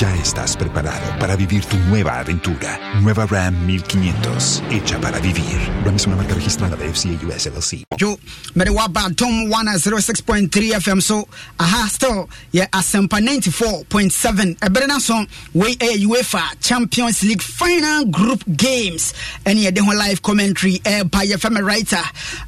Ya estás preparado para vivir tu nueva aventura. Nueva Ram 1500, hecha para vivir. Ram es una marca registrada de FCA US LLC. Yo, me de waba tom 106.3 FM so aha still yeah asempa 94.7 ebere na so we a UEFA Champions League final group games and yeah the live commentary eh by family writer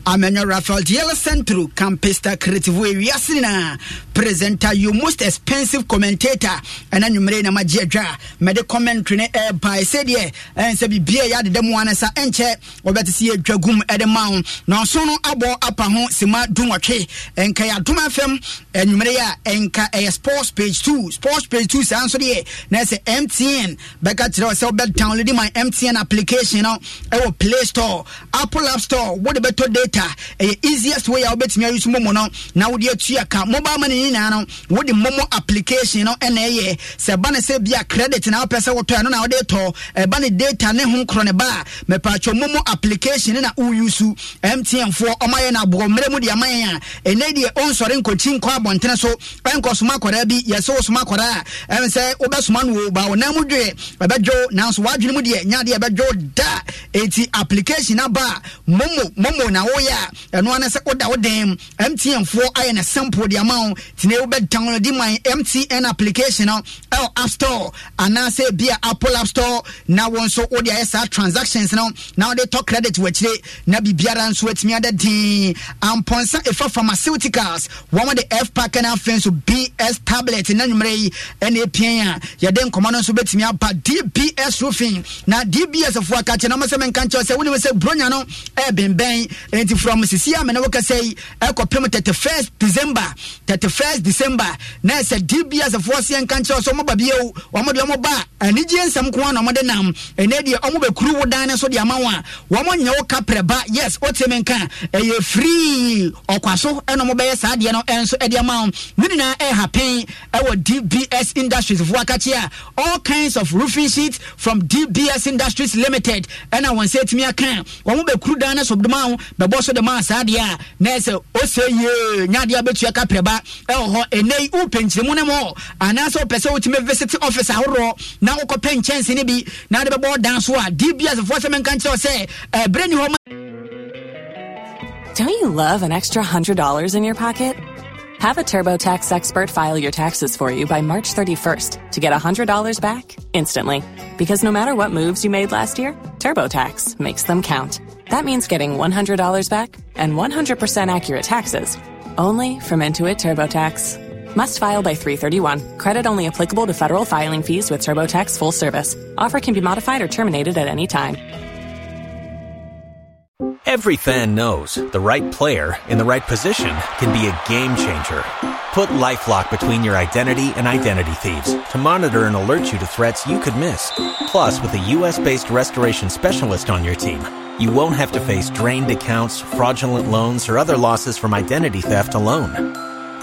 Amenyo Rafael Diela Centro Campista Creative we na presenter you most expensive commentator and then you made na magye adwa. Mede commentary ne eh by said yeah and say bibia ya de mu anasa enche obete si adwa gum ede ma na so no abɔ apa ho sima dunwɔtwe ɛnka yɛ adom fm anwumere yi a ɛnka ɛyɛ sports page 2 sports page 2 saa nso deɛ na ɛsɛ mtn bɛka kyerɛ sɛ wobɛ download my mtn application no ɛwɔ play store apple app store. Wode bɛtɔ data. Ɛyɛ easiest way a wobɛtumi ayi so momo no na wode atua ka. Mobile money nyinaa no wode momo application no ɛna ɛyɛ sɛ ɛba ne sɛ bia credit na wopɛ sɛ wotɔ ɛno na wode tɔ ɛba ne data ne ho nkorɔ ne ba. A mɛpaatwɔ momo application na woyu so mtn foɔ ɔma yɛ no aboɔ. Mmerɛ mu de ama yɛn a ɛnɛ deɛ ɔnsɔre nkɔkyi nkɔ abɔntene so. Ɛnkɔ soma akwadaa bi yɛsɛ wo soma akwadaa a ɛm sɛ wobɛsoma no wɔ ba wo. Nan mu dwee ɛbɛdwo nanso w'adwene mu deɛ nya deɛ ɛbɛdwo da. Ɛnti application aba a momo momo na woyɛ a ɛno ana sɛ woda wo dan mtn foɔ ayɛ no simple de ama wo. Tine wobɛdownload my mtn application no ɛwɔ app store. Anaasɛ bia apple app store na wo nso wode ayɛ saa transactions no na wode tɔ credit w'akyire na biribiara nso atumi ada din. Ampɔnsa ɛfa pharmaceuticals. Wɔn de f pack na afei nso bs tablet na nwummerɛ yi ɛna ɛpia a yɛde nkɔmmɔ no nso bɛtumi aba dbs roofing. Na dbs foɔ aka kyɛ na ɔmɛ sɛ menka nkyɛw sɛ wonim sɛ bronya no ɛbɛnbɛn enti from sisi a mene wokasɛ yi ɛkɔpem 31st december. 31st december. Na ɛsɛ dbs foɔ seɛ nka nkyɛw sɛ ɔmɔba bio ɔmɔde ɔmɔba a anigye nsɛm ko na ɔmɔde nam. Ɛnɛ deɛ ɔmɔ bɛkuru wo dan no so de ama wo a wɔmɔ nyɛ wo kaprɛ ba. Yes wotie me nka ɛyɛ free. Ɔkwa so ɛna mobɛyɛ saa deɛ no ɛnso ɛde ama wo. Ne nyinaa ɛha pen ɛwɔ dbs industries foɔ akakye a all kinds of roofing sheets from dbs industries limited. Ɛna wɔn sɛ atumi aka wɔn bɛkuru dan no so de ma wo bɛbɔ so de ma saa deɛ a na ɛsɛ ɔsɛ yie. Nyadeɛ bɛtua kaprɛ ba. Ɛwɔ hɔ ɛnɛ visit office ahoroɔ na wokɔpɛ nkyɛnse no bi na wode bɛbɔ dan so a dbs sɛ menka nkyerɛ sɛ ni hɔ Don't you love an extra $100 in your pocket? Have a TurboTax expert file your taxes for you by March 31st to get $100 back instantly. Because no matter what moves you made last year, TurboTax makes them count. That means getting $100 back and 100% accurate taxes only from Intuit TurboTax. Must file by 331. Credit only applicable to federal filing fees with TurboTax full service. Offer can be modified or terminated at any time. Every fan knows the right player in the right position can be a game changer. Put LifeLock between your identity and identity thieves to monitor and alert you to threats you could miss. Plus, with a U.S.-based restoration specialist on your team, you won't have to face drained accounts, fraudulent loans, or other losses from identity theft alone.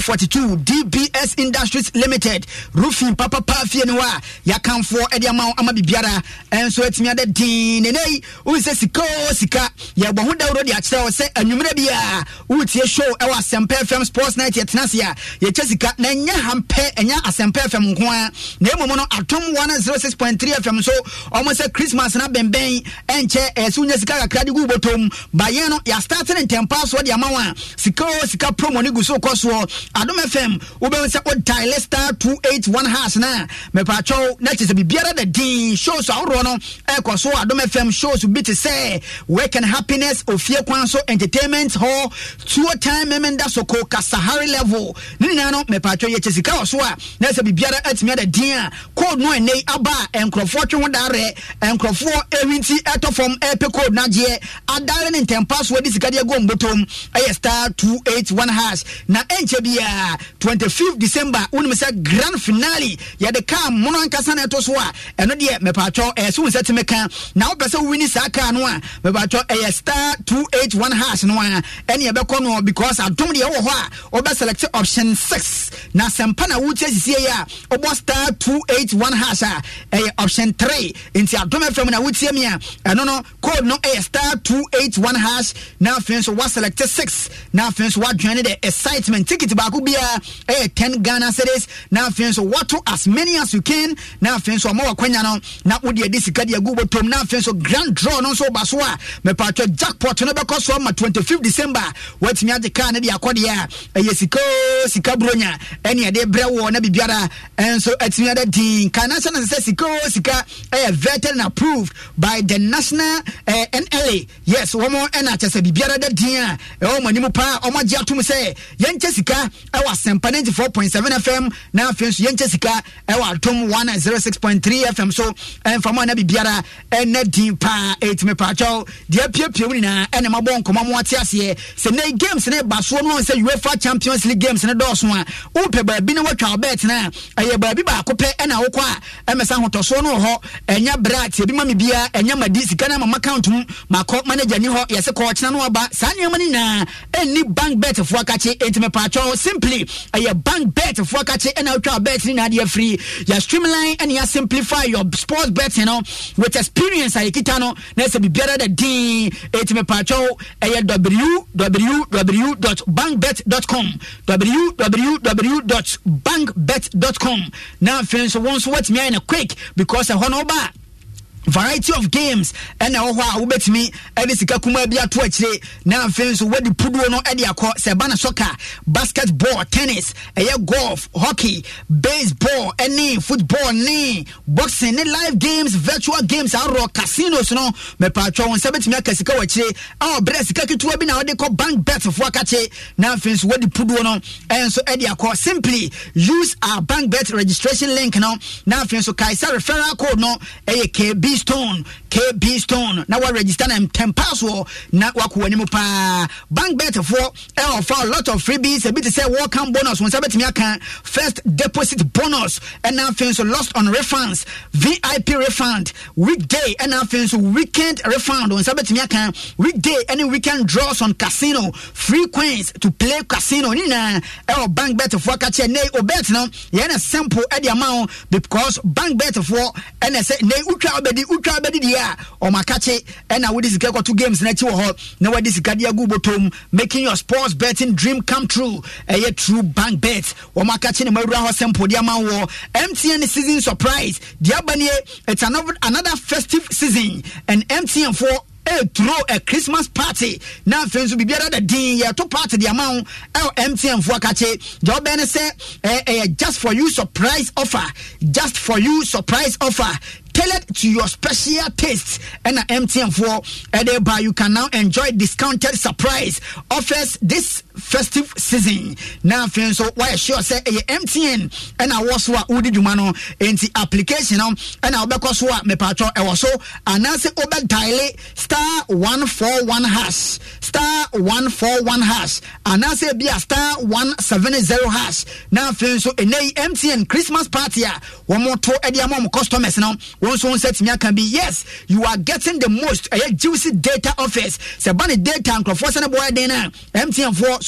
forty two dbs industries limited. Roofing papapa fie no hɔ a yɛakamfoɔ ɛde ama wo ama biribiara ɛnso atumi ada dinn nene yi wohu sɛ sika o sika. Yɛbɔ ho dawuro de akyerɛ wo sɛ anwummerɛ bi a woretie show ɛwɔ asɛmpa fm sports night yɛtena ase a na ɛnyɛ hampɛ ɛnyɛ nko a na no atom 106.3 fm so ɔmo sɛ christmas na bɛnbɛn ɛnkyɛ ɛsɛ wonya sika kakra de gu bɔtɔm bayɛn no wo a sika o sika promo ne gu so kɔ soɔ. Adom fm wobɛhu sɛ wodiale star 281 hash no a mepatwɛw na kyɛ sɛ biribiara da din. Shows ahoroɔ no ɛkɔ so. Adom fm shows bi te sɛ work and happiness ofie kwan so entertainment hall tuo time memenda soko kasahari level. Ne nyinaa no mepatwɛw yɛkyɛ sika wɔ so a na sɛ biribiara atumi ada din a code no ɛnɛ aba a nkurɔfoɔ twe ho darɛ nkurɔfoɔ ɛwinti ɛtɔ fam ɛpɛ code no agyeɛ. Adare ne ntɛmpa soɔ de sika de agu mbotom star 281 hash na ɛnkyɛ biaa 25 december wonim sɛ grand finale. Yɛde kaa mono ankasa na ɛto so a ɛno deɛ mepatwɔ ɛyɛ eh, sɛ wo sɛ teme ka. Na wopɛ sɛ wowini saa kaa no a mepatwɔ ɛyɛ star 281 hash no a ɛne yɛbɛkɔ no because adom deɛ wɔ hɔ a wobɛselect option 6 na sɛmpa na wotie sisie yi a wobɔ star 281 hash a ɛyɛ option 3 nti adom fm na wotie mi a ɛno no code no ɛyɛ star 281 hash na afei nso woaselect 6 na afei nso woadwene the excitement ticket baako biara ɛyɛ 10 ghana cedis na afei nso wato as many as you can na afei nso ɔma wakwanya no na wode ade sika de agu bɔtom na afei nso grand draw no nso woba so a mepatwɛ jackpot no bɛkɔ so ama 25 december woatumi agye car no de akɔdeɛ a ɛyɛ sika sika buronya ɛne ɛde brɛ wɔ na biribiara ɛnso atumi ada din ka na hyɛ no sɛ sika sika ɛyɛ vetted and approved by the national uh, nla yes wɔn ɛna kyɛ sɛ biribiara da din a ɛwɔ wɔn anim paa ɔmo agye atom sɛ yɛnkyɛ sika ɛwɔ asɛmpa 94.7 fm na afei nso yɛnkyɛ sika ɛwɔ atom 106.3 fm so ɛnfam a na biribiara ɛnɛ din paa ɛtumi paakyɛw deɛ piepie mu nyinaa ɛna ma bɔ nkɔmɔ mo ate aseɛ. Sɛ games ne ba soɔ no sɛ uefa champions league games ne dɔɔso a wopɛ baabi ne watwa wobɛɛt no a ɛyɛ baabi baako pɛ ɛna wokɔ a ɛmɛsa ahotɔsoɔ no wɔ hɔ. Ɛnyɛ berɛ a tiabi ma me biara ɛnyɛ madi sika no ama makaunt mu makɔ manager ni hɔ yɛsɛ kɔɔkyena no waba saa nneɛma no nyinaa ɛnni bank bet foɔ akakye enti mepaakyɛw simply ɛyɛ bank bet foɔ akakye ɛna wotwa bet ne naadeɛ firi yɛ streamline ɛne yɛ simplify your sports betting no with experience a yɛkita no na ɛsɛ biribiara da din enti mepaakyɛw ɛyɛ www.bankbet.com www.bankbet.com na afei nso wɔn wɔatumi ayɛ no quick because ɛhɔ no woba a variety of games ɛna ɛwɔ hɔ a wobɛtumi ɛde sika kuma bi ato akyire. Na afei nso wadi puduo no ɛde akɔ. Sɛ ɛba no soccer basketball tennis ɛyɛ golf hockey baseball ɛne football ne boxing ne live games virtual games ahoroɔ casinos no mɛpaatwɔ wɔn nsa bɛtumi aka sika wɔ akyire. A ɔbrɛ sika ketewa bi na wɔde kɔ bank bet foɔ akakye na afei nso wadi puduo no ɛnso ɛde akɔ. Simply use our bank bet registration link no. Na afei nso kaisa referral code no ɛyɛ kb stone kb stone Now na waregister na ntɛm password na wakɔ w'anim paa bank bet foɔ ɛwɔfa a lot of freebies. Ebi te sɛ welcome bonus. Wɔn nsa bɛtumi aka first deposit bonus. Ɛna afei nso lost on refunds. Vip refund. Weekday ɛna afei nso weekend refund. Wɔn nsa bɛtumi aka weekday ɛne weekend draws on casino. Free coins to play casino. Nyinaa ɛwɔ eh, bank bet foɔ akakyɛ ne obet no? Yɛn na simple ɛde ama wo because bank bet foɔ ɛna eh, sɛ ne utwa ɔbɛdi utwa ɔbɛdi deɛ a ɔmo akakye ɛna wode sika kɔto games n'akyi wɔ hɔ na wɔde sika de agu making your sports betting dream come true. Ɛyɛ true bank bet. Wɔn akakye ne mo awura hɔ simple de ama wɔ mtn season surprise. Deɛ aba it's another another festive season. And mtn for throw a christmas party. Na afei nso biribiara da din yɛto party de ama wo. Ɛwɔ mtn foɔ akakye deɛ ɔbɛn ne just for you surprise offer. Just for you surprise offer tailored to your special taste. Ɛna mtn foɔ ɛde ba you can now enjoy discounted surprise offers this festive season. Na afei nso wayɛ sure sɛ ɛyɛ mtn ɛna wɔ so a wodi dwuma no. Nti application no ɛna wobɛkɔ so a mepatwɔ ɛwɔ so. Anaasɛ wobɛdiale star one four one hash star one four one hash. Anaasɛ bi a star one seven zero hash. Na afei nso ɛnɛ mtn christmas party a wɔn to ɛde ama wɔn customers no wɔn nso nsa tumi aka bi yes you are getting the most. Ɛyɛ juicy data offers sɛ ba data nkurɔfoɔ sɛ ne bɔ ɛden na mtn foɔ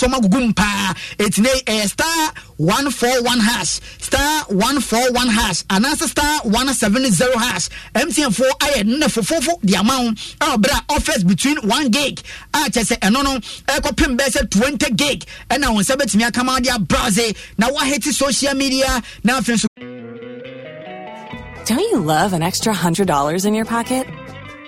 etine ɛyɛ star one four one hash star one four one hash anaasɛ star one seven zero hash mtn ayɛ fofofo de ama bere a offers between one gig a kyɛ sɛ ɛno no bɛɛ sɛ twenty gig ɛna wɔn nsa bɛtumi akama de na social media na afei nso. Don't you love an extra $100 in your pocket?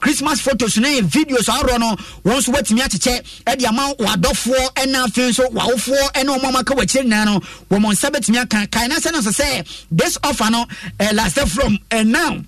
Christmas photos yɛ videos ahoroɔ no wɔn nso watumi akyekyɛ. Ɛde ama wadɔfoɔ ɛna afei nso wawofoɔ ɛne ɔmo amaka wakyire nyinaa no wɔn nsa bɛtumi aka. Kae na sɛ no sɛ sɛ this offer no uh, lasted from uh, now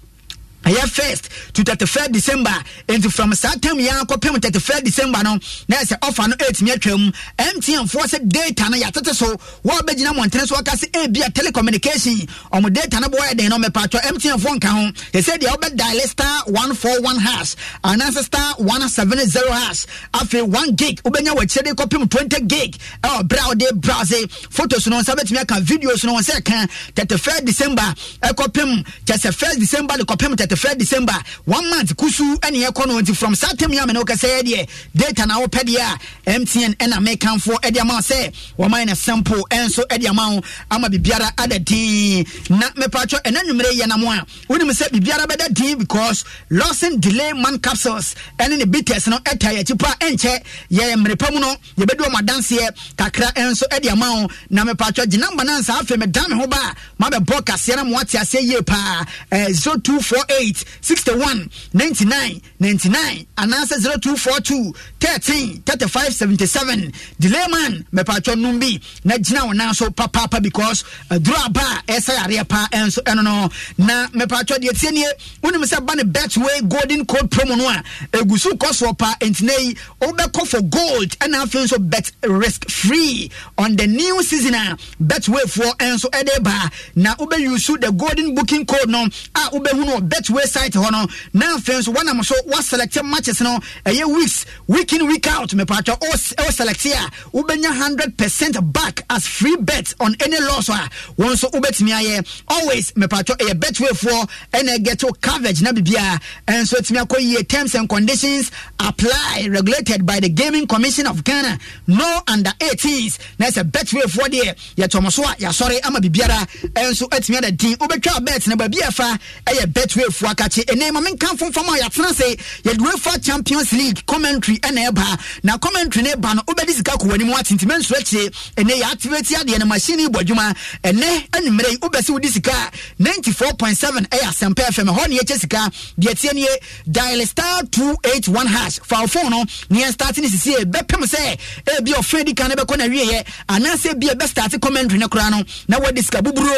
ɛyɛ first to thirty first december. Nti from saa time yɛn akɔpem thirty first december no? Na ɛsɛ ɔfa no ɛtumi atwa mu mtn foɔ sɛ data no yɛatete so wɔn a bɛgyina mmɔntene so aka sɛ ebi telecommunication ɔmo data no bɔ yɛ den no mɛpatwɔ mtn foɔ nka ho. Yɛsɛ deɛ ɔbɛ dial star one four one hash anaasɛ star one seven zero hash. Afei one gig wobɛnya wɔakyire de kɔpem twenty gig. Ɛwɔ berɛ a wɔde browse eh, photos no nsa bɛtumi aka videos no sɛ ɛka thirty first december ɛkɔpem kyɛ sɛ first december de kɔpem first december one month kusu ɛne yɛkɔ no from saa tam yi amene wokɛsɛ data na wopɛ deɛ a mtn ɛna mekamfoɔ ɛde ama wo sɛ wɔma no simple ɛnso ɛde ama wo ama biribiara ada din na mepatwɔ ɛna nwummerɛ yɛ nam a wonim sɛ biribiara bɛda din because lawson delay man capsules ɛne ne bitters no ɛta yɛkyi pa ɛnkyɛ yɛ mmerɛ pa mu no yɛbɛdi ɔm adanseɛ kakra ɛnso ɛde ama wo na mepatwɔ gyina mba no ansa afei meda me ho ba. A mabɛbɔ kaseɛ na moate aseɛ yie paa 0248 08 61 99 99 anaasɛ 0242 13 35 77 delayman mɛpatwɔ nom bi na gyina wo nan so papaapa because eh, aduro aba a ɛsɛ yareɛ paa ɛnso ɛno no. Na mɛpatwɔ deɛ tie nie wonim sɛ ba ne betway golden code promo no a ɛgu so kɔ soɔ for gold ɛna afei nso bet risk free. On the new season a betway foɔ ɛnso ɛde ba. Na wobɛuse the golden booking code no a wobɛhu no betway site hɔ no na afei nso wanam so waselect matches no ɛyɛ weeks week in week out. Mepatwɔ ɛwɔ select a wobɛnya 100% back as free bet on any loss a wɔn nso wobɛtumi ayɛ. Always mepatwɔ ɛyɛ betway foɔ ɛna get coverage na biribiara ɛnso atumi akɔ yie. Terms and conditions apply regulated by the gaming commission of ghana. No under 18s na ɛsɛ betway foɔ deɛ yɛtɔmɔ so a yɛasɔre ama biribiara. Ɛnso atumi ada din wobɛtwa bet na baabi ɛfa ɛyɛ betway foɔ akakye. Ɛnɛ ma menkamfo mfam a yɛatena se yɛde wefa champions league commentary ɛna ɛba. Na commentary no ba no wobɛde sika kɔ w'anim atentimi nso akyire. Ɛnɛ yɛactivate adeɛ no machine bɔ adwuma. Ɛnɛ anwummerɛ yi wobɛ sɛ wode sika 94.7 ɛyɛ asɛmpa fm ɛhɔ ne yɛkyɛ sika. Deɛ tie nie dial star 281 hash. Fa phone no ne yɛn start ne sisie bɛpem sɛ ebi ɔfɛn di kan no bɛkɔ na wieɛ anaasɛ bi ɛbɛstarte commentary no koraa no na wɔde sika buburo.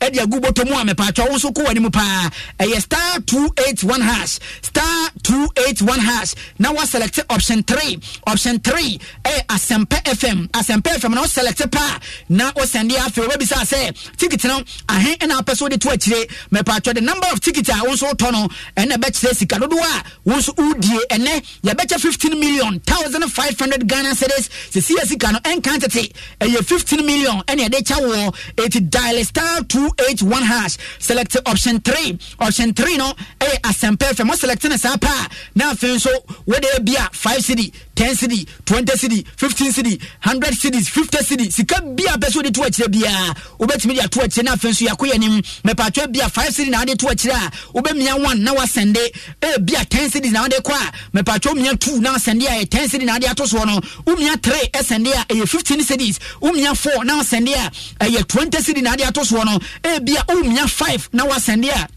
Ɛde agu bɔtɔ mu a mepatwa wo nso kɔ w'anim paa. Ɛyɛ star 281 hash star 281 hash now na waselect option 3 option 3 ɛyɛ asɛmpa fm asɛmpa fm na woselect paa na wosɛnde afei wobɛbisa sɛ ticket no ahe ɛna apɛ so wode to akyire mepatwa the number of ticket a wo nso wotɔ no ɛna ɛbɛkyerɛ sika dodoɔ a wo nso wodie ɛnɛ yɛbɛkyɛ 15 million 1500 ghana cedis. Sɛsi yɛ sika no ɛnka tete ɛyɛ 15 million ɛne ɛde kyɛ wɔ ɛti dial star 281 hash select option 3 option 3 no ɛyɛ asɛmpa fm select no saa paa. Na afei nso wode bia 5 cd 10 cd 20 cd 15 cd 100 cities 50 cd sika bia pɛ sɛ wode to akyerɛ biaa wobɛtumi de ato akyerɛ na afei nso yɛakɔ yɛ mɛpatwa bi a 5 cd na wode to akyerɛ a wobɛmia 1 na wasɛnde. Bia 10 cities na wode kɔ a mɛpatwa womia 2 na asɛnde a ɛyɛ 10 cd na wode ato soɔ no womia 3 ɛsɛnde a ɛyɛ 15 cities womia 4 na wasɛnde a ɛyɛ 20 cd na wode ato soɔ no ebia womia 5 na wasɛnde a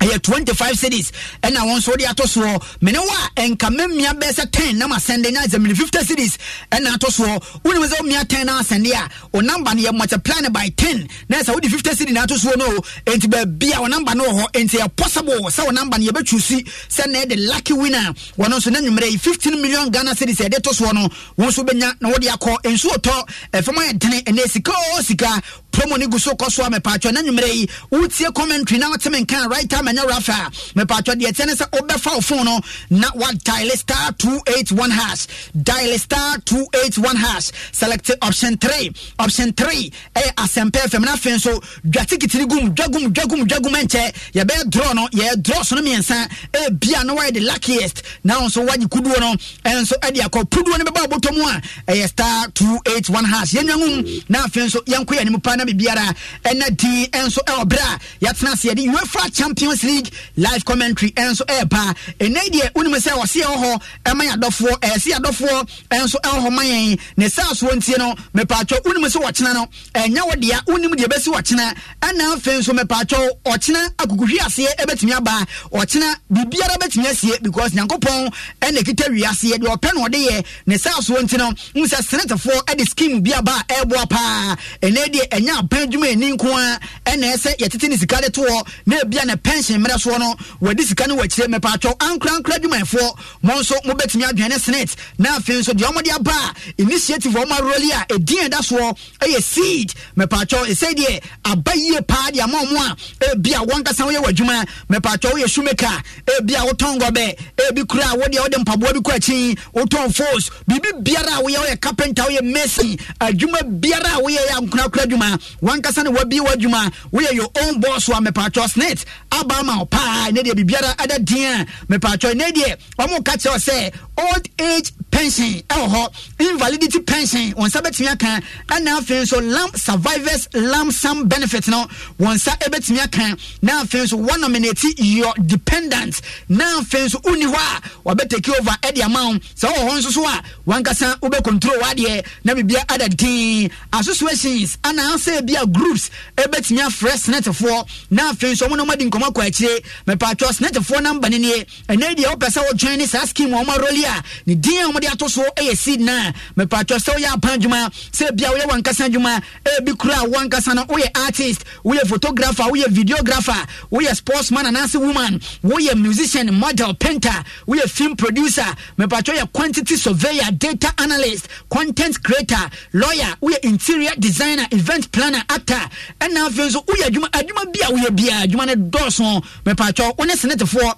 ɛyɛ 25 cities. Ɛna wɔn nso de ato soɔ. Mene wo a ɛnka memia bɛɛ sɛ 10 na masɛnde na sɛ mene 50 cities. Ɛna ato soɔ. Wonim sɛ womia 10 na asɛnde a wo number no yɛ multiply no by 10 na sɛ wode 50 cities na ato soɔ no enti baabi a wo number no wɔ hɔ enti yɛ possible sɛ wo number no yɛbɛtwu sɛ na ɛde lucky winner. Wɔno nso na nwummerɛ yi 15 million ghana cities ɛde to soɔ no wo nso bɛnya na wode akɔ. Nsuo tɔ ɛfam ayɛ dene ɛnɛ sika o sika promo no gu so kɔ so a mepatwɔ na nwummerɛ yi wotie commentary na wote menka right time ɛnyɛ rafa a mepatwɔ deɛ ɛkyɛ ne sɛ wobɛfa wo phone no na wadial star 281 hash dial star 281 hash select option 3 option 3 ɛyɛ asɛmpa fm na afei nso dwa gum dwagum dwagum dwagum ɛnkyɛ yɛbɛyɛ draw no yɛyɛ draw so no mmiɛnsa ɛbia na wayɛ the luckiest na wo nso wagye kuduo no ɛnso ɛde akɔ. Puduo no bɛba wobɔtɔ mu a ɛyɛ star 281 hash. Yɛnwa ngum na afei nso yɛnkɔ yɛ anim paa na biribiara ɛna din ɛnso ɛwɔ berɛ a yɛatena ase. Yɛde uefa champions league live commentary ɛnso ɛɛpa ɛnɛ deɛ wonim sɛ ɔse ɛwɔ hɔ ɛma yɛ adɔfoɔ ɛɛse adɔfoɔ ɛnso ɛwɔ hɔ ma yɛn. Ne saa soɔ ntie no mepatwɔ wonim sɛ wɔkyena no ɛnyɛ wo dea wonim deɛ bɛsi wɔkyena. Ɛna afei nso mepatwɔ ɔkyena akukuhwi aseɛ ɛbɛtumi aba. Ɔkyena biribiara bɛtumi asie because nyankopɔn ɛna ɛkita wiaseɛ deɛ ɔpɛ no ɔde yɛ. Ne saa soɔ nti no hu sɛ senetefoɔ ɛde scheme bi aba a ɛɛboa paa. Ɛnɛ deɛ ɛnyɛ aban adwuma ani nko a ɛna ɛsɛ yɛtete ne sika de toɔ na ebia ne pension mmerɛ soɔ no wɔde sika no wɔakyire mepatwɔ ankorankora adwumayɛfoɔ mo nso mobɛtumi adwene ne na afei nso deɛ ɔmɔde aba a initiative ɔma aroli a ɛdin ɛda soɔ ɛyɛ seed. Mepatwɔ ɛsɛ deɛ aba yie paa de ama ɔmo a ebia wɔnkasa woyɛ w'adwuma mepatwɔ woyɛ shoemaker ebia wotɔn gɔbɛ ebi kura a wodeɛ wode mpaboa bi kɔ akyi wotɔn fos biribi biara a woyɛ woyɛ carpenter woyɛ mason adwuma biara a woyɛ yɛ ankorakora adwuma wankasa ne wabie w'adwuma woyɛ your own boss wa mepatwɔ snit. Aba ma paa. Ne deɛ biribiara ada din a mepatwɔ ne deɛ ɔmo ka kyerɛ sɛ old age pension ɛwɔ hɔ. Invalidity pension wɔn nsa bɛtumi aka. Ɛna afei nso lam survivors lam sum benefit no wɔn nsa bɛtumi aka. Na afei nso wɔn nominate your dependent. Na afei nso uni hɔ a wɔbɛtake over ɛde ama wɔn. Sɛ ɔwɔ hɔ nso so a wankasa wobɛ control wadeɛ na biribiara ada din. Associations ana asɛ bi a groups ɛbɛtumi afrɛ senɛtefoɔ na afei nso ɔmo na ɔmo adi nkɔmɔ kɔ akyire. Mɛpatwɔ senɛtefoɔ namba ne nie. Ɛnɛ deɛ wopɛ sɛ wɔjoin ne saa scheme wɔn aroli a ne din a wɔde ato so ɛyɛ seed na mɛpatwɔ sɛ woyɛ apan adwuma. Sɛ bia woyɛ wankasa adwuma ɛbi kura wankasa no woyɛ artist woyɛ photographer woyɛ videographer woyɛ sportsman anaasɛ woman woyɛ musician model painter woyɛ film producer. Mɛpatwɔ yɛ quantity surveyor data analyst content creator lawyer woyɛ interior designer event planner actor. Ɛna afei nso woyɛ adwuma adwuma bi a woyɛ biara adwuma no dɔɔso. Mɛpatwɔ wo ne senetefoɔ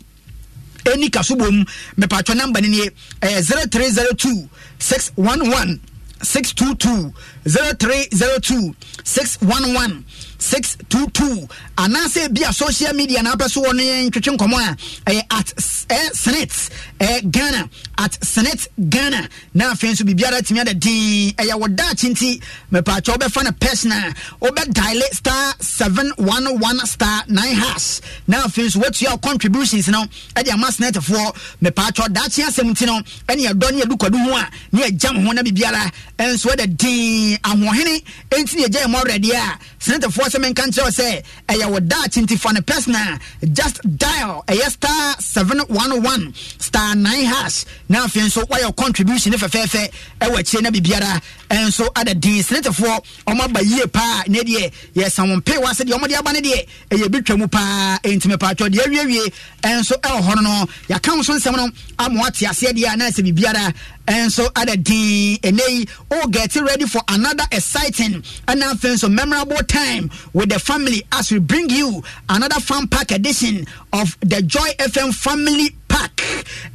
ɛni kaso bom mepatwɔ namba no nie ɛyɛ 0302 611 622 0302 611 622 anaasɛ bi a social media na apɛ so wɔ no yɛ ntwetwe nkɔmmɔ a ɛyɛ at senet eh, ghana at senet ghana. Na afei nso biribiara tumi ada din. Ɛyɛ wɔ daakye nti mepaakyɛ wobɛfa no personal wobɛdiale star 711 star 9 hash. Na afei nso woatua wo contributions no ɛde ama senetfoɔ mepaakyɛ daakye asɛm nti no ɛne yɛdɔ ne yɛdu kwadu ho a ne yɛgya mo ho na biribiara ɛnso ɛda din. Ahoɔhene ɛnti ne yɛgya yɛ awurɛdeɛ a senetfoɔ sɛ menka nkyerɛ sɛ ɛyɛ wo daakye nti fa no personal just dial. Ɛyɛ star 711 star 9 hash. Na afei nso woayɛ contribution if a ne fɛfɛɛfɛ ɛwɔ akyire na biribiara ɛnso ada din senetefoɔ ɔmo aba yie paa ne deɛ yɛsa wo mpe wa sɛdeɛ ɔmode aba no deɛ ɛyɛ bi twa mu paa ɛnti mepaatwɔ deɛ awiewie ɛnso ɛwɔ hɔ no no yɛaka wo so nsɛm no ama wate aseɛ deɛ a na sɛ biribiara ada din ɛnɛ yi oh get ready for another exciting and afei nso memorable time with the family as we bring you another fun pack edition of the joy fm family pack.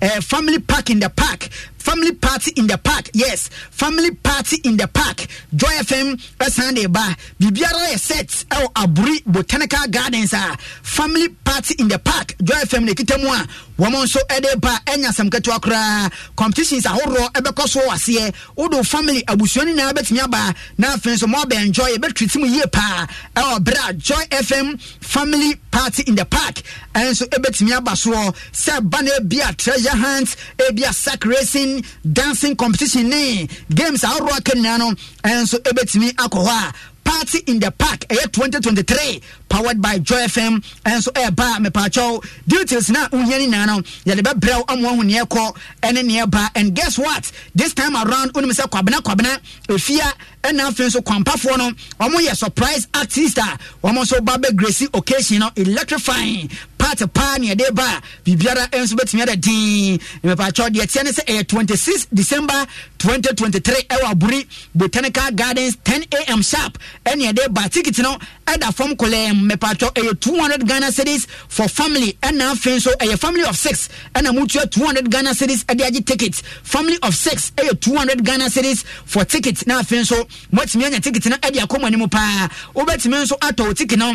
Uh, family pack in the park family party in the park yes. Family party in the park. Joy fm ɛsan de ba biribiara yɛ set ɛwɔ aburi botanical gardens a family party in the park. Joy fm na ekita mu a wɔn nso ɛde ba ɛnya asɛm ketewa koraa. Competitions ahoroɔ ɛbɛkɔ so aseɛ. Wodo family abusua nyinaa bɛtumi aba. Na afei nso mo abɛ enjoy yɛbɛtiri mu yie paa. Ɛwɔ berɛ a joy fm family party in the park ɛnso ɛbɛtumi aba soɔ. Sɛ ba na ebi a treasure hunt ebi a sack racing dancing competition ne games ahoroɔ aka nyinaa no ɛnso ɛbɛtumi akɔ hɔ a party in the park ɛyɛ 2023 powered by joy fm ɛnso ɛɛba mepaakyɛw details na wohia no nyinaa no yɛde bɛbrɛ wo ama wahu neɛ kɔ ɛne neɛ ba and guess what? This time around wonim sɛ kwabena kwabena ɛfia ɛna afei nso kwampafoɔ no ɔmo yɛ surprise artist a ɔmo nso ba bɛ gracie occasion no electrifying party paa ne yɛde ba a biribiara nso bɛtumi ada din. Mepaakyɛw deɛ teɛ ne sɛ ɛyɛ 26 december 2023 ɛwɔ aburi botanical gardens 10 am sharp ɛne yɛde ba. Ticket no ɛda fam kɔlɛm mepatwɔ ɛyɛ 200 ghana cedis for family ɛna afei nso ɛyɛ family of six ɛna mutua 200 ghana cedis ɛde agye ticket. Family of six ɛyɛ 200 ghana cedis for ticket na afei nso moatumi anya ticket no ɛde akɔ mo anim paa. Wobɛtumi nso atɔ wo ticket no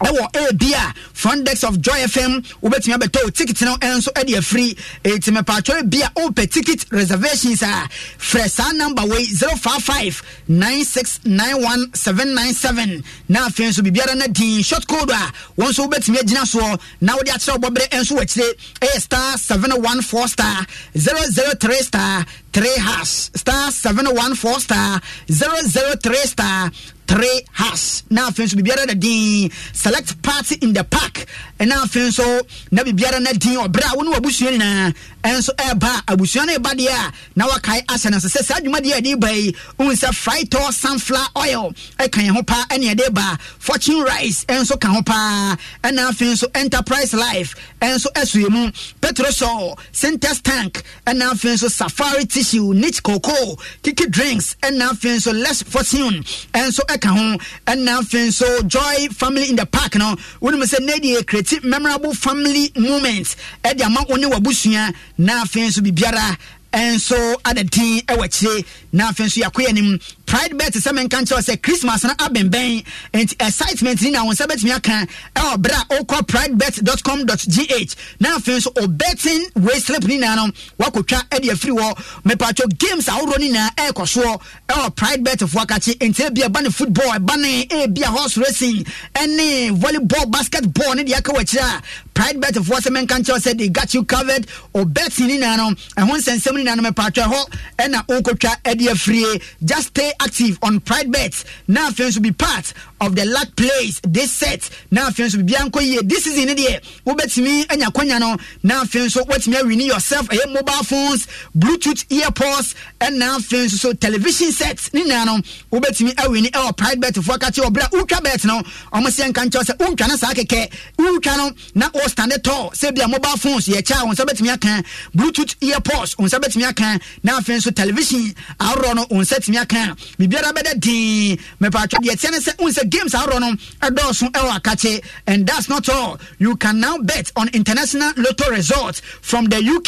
ɛwɔ AB a front desk of Joy FM wobɛtumi abɛtɔ ticket no nso ɛde afiri e, ɛti mɛpaatwɛ bi a wopɛ ticket reservations a frɛ saa number wei 055 9691797 na afei nso biribiara no din short code a. Wɔn nso wobɛtumi agyina soɔ na wode akyerɛ wobɔberɛ nso wakyire ɛyɛ star 714 star 003 star 3 hash star 714 star 003 star three hash na afei nso biribiara na din select party in the park ɛna afei nso na biribiara na din ɔbrɛ a wo ne wabusua nyinaa. Ɛnso ɛɛba abusua no ɛba deɛ a na wakae ahyɛ no nso. Sɛ saa dwumadeɛ a ɛde ba yi wohu sɛ sunflower oil ɛka yɛn ho paa ɛne ɛde ba. Fortune rice ɛnso ka ho paa. Ɛna afei nso enterprise life ɛnso ɛsoɛ mu. Petrosol syntex tank ɛna afei nso safari tissue niche cocoa kiki drinks ɛna afei nso less fortune ɛnso ɛka ho. Ɛna afei nso joy family in the park no wonim sɛ ne deɛ create memorable family moment. Ɛde ama wo ne wabusua na afei nso biribiara nso ada din ɛwɔ akyire na afei nso yɛakɔ yɛ anim. Pride bet sɛ menka nkyɛw sɛ christmas no abɛnbɛn. Nti excitement ni na wo nsa bɛtumi aka ɛwɔ berɛ a wokɔ pridebet.com.gh na afei nso ɔbɛtin wei slip ni nyinaa no woakɔtwa de afiri hɔ. Mepatwɔ games ahodoɔ no nyinaa ɛrekɔ soɔ ɛwɔ pride bet foɔ akakye nti ebi ɛba ne football ɛba ne ebi a horse racing ɛne volleyball basketball ne deɛ aka wɔ akyire a pride bet foɔ sɛ menka nkyɛw sɛ they got you covered. Ɔbɛtin ni nyinaa no ɛho nsɛnsɛm ni nyinaa no mepatwɔ hɔ ɛna wokɔtwa de afirie just stay active on pride bet na afei nso be part of the luck plays this set na afei nso biribiara nkɔ yie. This season ne deɛ wobɛtumi anya kwanya no na afei nso woatumi awini yourself ɛyɛ mobile phones bluetooth earpods ɛna afei nso so television set. Ne nyinaa no wobɛtumi awini ɛwɔ pride bet foɔ ka kyerɛ ɔberɛ a wotwa bet no ɔmo sɛ nka nkyɛw sɛ wontwa no saa kɛkɛ. Wotwa no na wɔstande tall sɛ bia mobile phones yɛkyɛ a wo nsa bɛtumi aka. Bluetooth earpods wo nsa bɛtumi aka. Na afei nso television ahoroɔ no wo nsa tumi aka. Biribiara bɛda dii mepatwa deɛ tiɛ ne sɛ wohu sɛ games ahoroɔ no ɛdɔɔso ɛwɔ akakye and that's not all. You can now bet on international lotto results from the uk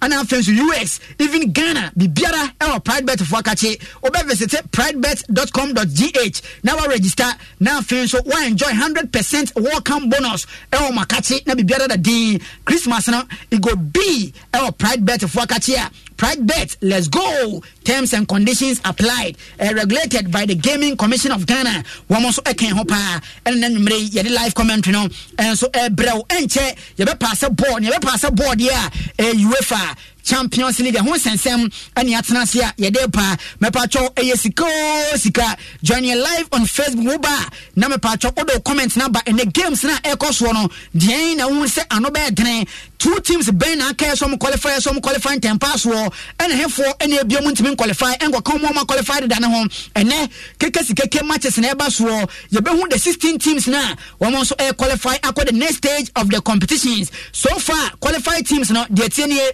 ɛna afei nso us even ghana biribiara ɛwɔ pride bet foɔ akakye wobɛvisite pridebet.com.gh na waregister na afei nso woenjoy 100% welcome bonus? Ɛwɔ mo akakye na biribiara da din christmas no it go be ɛwɔ pride bet foɔ akakye a Pride Bet, let's go. Terms and conditions applied. Uh, regulated by the Gaming Commission of Ghana. Wɔn nso ɛka ho paa. ɛna na numere yɛde live commentary no ɛnso ɛbrɛw ɛnkyɛ yɛbɛ paase board yɛbɛ paase board yɛ a ɛyɛ UEFA champions league. Ɛho nsɛnsɛm ɛne atena ase a yɛde pa mɛpatwɔ ɛyɛ sika o sika. Join yɛ live on facebook. Wo ba na mɛpatwɔ wode comment na ba ɛnɛ games na ɛkɔ soɔ no. Deɛn na wohu sɛ ano bɛyɛ dene? Two teams bɛn na aka ɛsɛ ɔmo qualify ɛsɛ ɔmo qualify ntɛmpa soɔ? Ɛna hefoɔ ɛna ebi ɔmo ntumi qualify? Ɛnkɔka ɔmo ɔmo qualify deda ne ho? Ɛnɛ keke sikeke matches na ɛba soɔ? Yɛbɛhu the sixteen teams na wɔn nso ɛyɛ qualify akɔ the next stage of the competitions. So far qualified teams no deɛ tie nie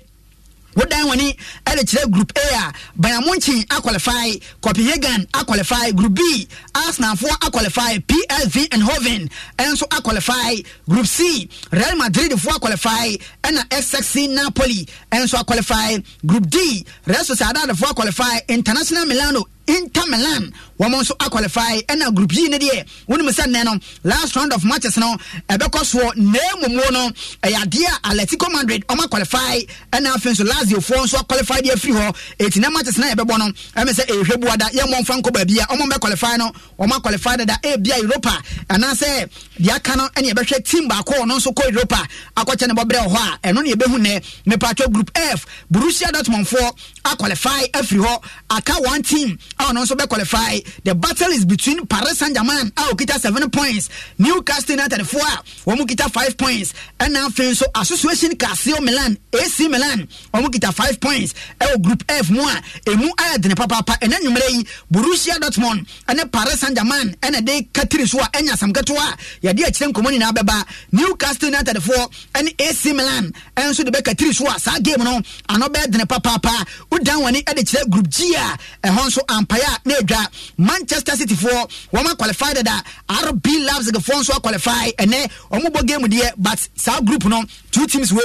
wodan wani ɛde kyerɛ group a a bayamonkyin aqualify copenhagen aqualify group b arsenalfoɔ aqualify psv eindhoven ɛnso aqualify group c real madrid foɔ aqualify ɛna ssc napoli ɛnso aqualify group d real sociedad foɔ aqualify international milano inter milan wɔn nso aqualify ɛna group yi ne deɛ wɔn mu sɛ nnɛ no. Last round of matches no. Ɛbɛkɔ soɔ na emumu no. Ɛyɛ adeɛ a atletico madrid wɔn aqualify ɛna afei nso lazio foɔ nso aqualify deɛ afiri hɔ eti na matches na yɛbɛbɔ no. Ɛmɛ sɛ ehwɛ buada yɛn mo nfa nkɔ baabi a wɔn bɛ qualify no. Wɔn aqualify dada ebia europa. Anaasɛ deɛ aka no ɛna yɛbɛhwɛ team baako ɔno nso kɔ europa. Akɔkyɛ ne bɔbrɛ wɔ hɔ a ɛno group f. Borussia dortmund foɔ aqualify afiri hɔ one team a ɔno nso bɛ qualify the battle is between paris saint germain a okita seven points newcastle united foɔ a wɔn kita five points ɛna afei nso associazione calcio milan ac milan wɔn kita five points ɛwɔ group f mu a emu ayɛ dene papaapa. Ɛna nwummerɛ yi borussia dortmund ɛne paris saint germain ɛna de katiri so a ɛnya asam ketewa. A yɛde akyerɛ nkɔmɔ nyinaa bɛba. Newcastle united foɔ ɛne ac milan ɛnso de bɛ katiri so a saa game no ano bɛyɛ dene papaapa. Wodan wɔne ɛde kyerɛ group g a ɛhɔ nso ampaeɛ a na ɛdwa. Manchester city foɔ wɔn aqualify dada. Rb leipzig foɔ nso aqualify ɛnɛ wɔn bɔ game deɛ but saa group no two teams wɔ